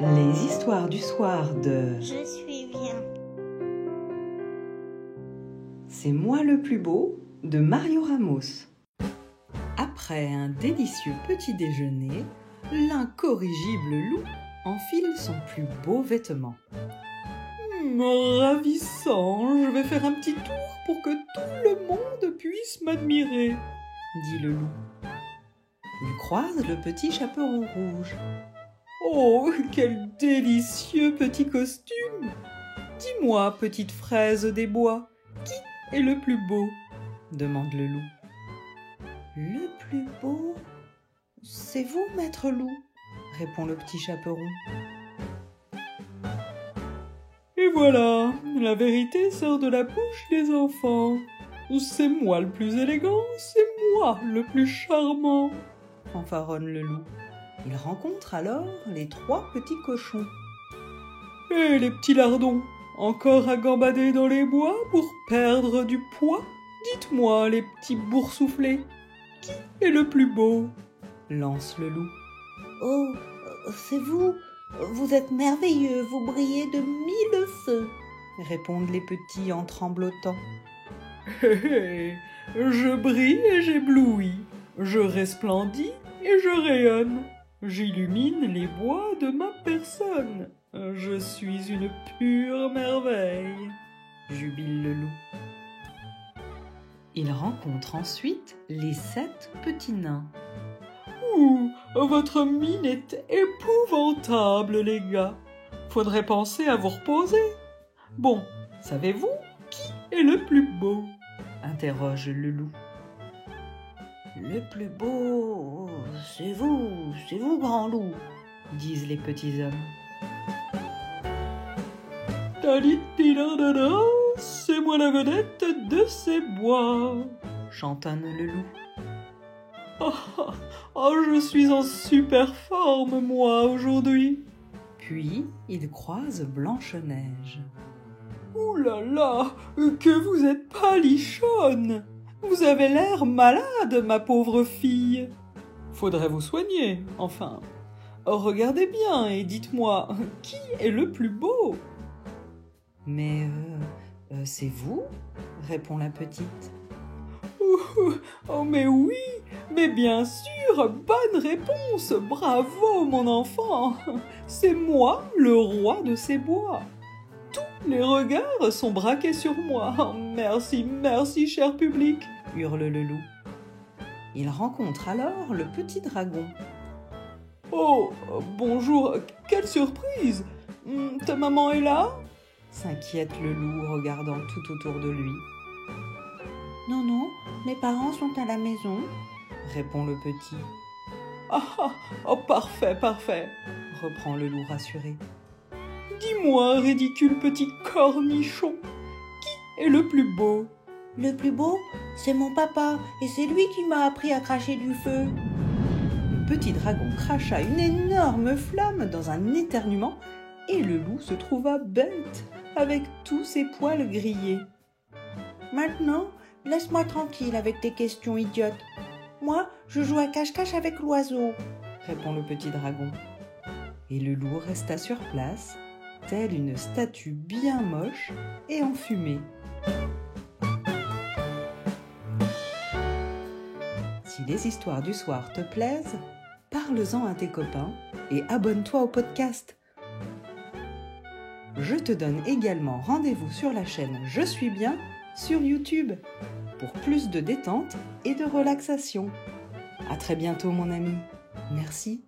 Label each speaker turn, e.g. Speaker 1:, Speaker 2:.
Speaker 1: Les histoires du soir de
Speaker 2: Je suis bien.
Speaker 1: C'est moi le plus beau de Mario Ramos. Après un délicieux petit déjeuner, l'incorrigible loup enfile son plus beau vêtement. Hum, ravissant, je vais faire un petit tour pour que tout le monde puisse m'admirer, dit le loup. Il croise le petit chaperon rouge. Oh, quel délicieux petit costume Dis-moi, petite fraise des bois, qui est le plus beau? demande le loup. Le plus beau C'est vous, maître loup répond le petit chaperon. Et voilà, la vérité sort de la bouche des enfants. C'est moi le plus élégant, c'est moi le plus charmant, fanfaronne le loup. Il rencontre alors les trois petits cochons. Et les petits lardons, encore à gambader dans les bois pour perdre du poids? Dites-moi, les petits boursouflés, qui est le plus beau? lance le loup.
Speaker 2: Oh, c'est vous. Vous êtes merveilleux, vous brillez de mille feux.
Speaker 1: répondent les petits en tremblotant. Hé hé, je brille et j'éblouis, je resplendis et je rayonne. J'illumine les bois de ma personne. Je suis une pure merveille, jubile le loup. Il rencontre ensuite les sept petits nains. Ouh, votre mine est épouvantable, les gars. Faudrait penser à vous reposer. Bon, savez-vous qui est le plus beau? Interroge le loup.
Speaker 2: Le plus beau, c'est vous, c'est vous, grand loup,
Speaker 1: disent les petits hommes. C'est moi la vedette de ces bois, chantonne le loup. Oh, oh, je suis en super forme, moi, aujourd'hui. Puis il croise Blanche-Neige. Ouh là là, que vous êtes palichonne Vous avez l'air malade, ma pauvre fille. Faudrait vous soigner, enfin. Regardez bien et dites-moi, qui est le plus beau? Mais euh, euh, c'est vous? répond la petite. Oh, oh, mais oui, mais bien sûr, bonne réponse, bravo mon enfant, c'est moi le roi de ces bois. Les regards sont braqués sur moi. Oh, merci, merci, cher public, hurle le loup. Il rencontre alors le petit dragon. Oh, bonjour, quelle surprise Hmm, Ta maman est là? S'inquiète le loup regardant tout autour de lui.
Speaker 2: Non, non, mes parents sont à la maison,
Speaker 1: répond le petit. Ah ah, oh parfait, parfait, reprend le loup rassuré. Dis-moi, ridicule petit cornichon, qui est le plus beau?
Speaker 2: Le plus beau, c'est mon papa, et c'est lui qui m'a appris à cracher du feu.
Speaker 1: Le petit dragon cracha une énorme flamme dans un éternuement, et le loup se trouva bête, avec tous ses poils grillés.
Speaker 2: Maintenant, laisse-moi tranquille avec tes questions idiotes. Moi, je joue à cache-cache avec l'oiseau,
Speaker 1: répond le petit dragon. Et le loup resta sur place, telle une statue bien moche et enfumée? Si les histoires du soir te plaisent, parle-en à tes copains et abonne-toi au podcast. Je te donne également rendez-vous sur la chaîne Je suis bien sur YouTube pour plus de détente et de relaxation. À très bientôt mon ami. Merci.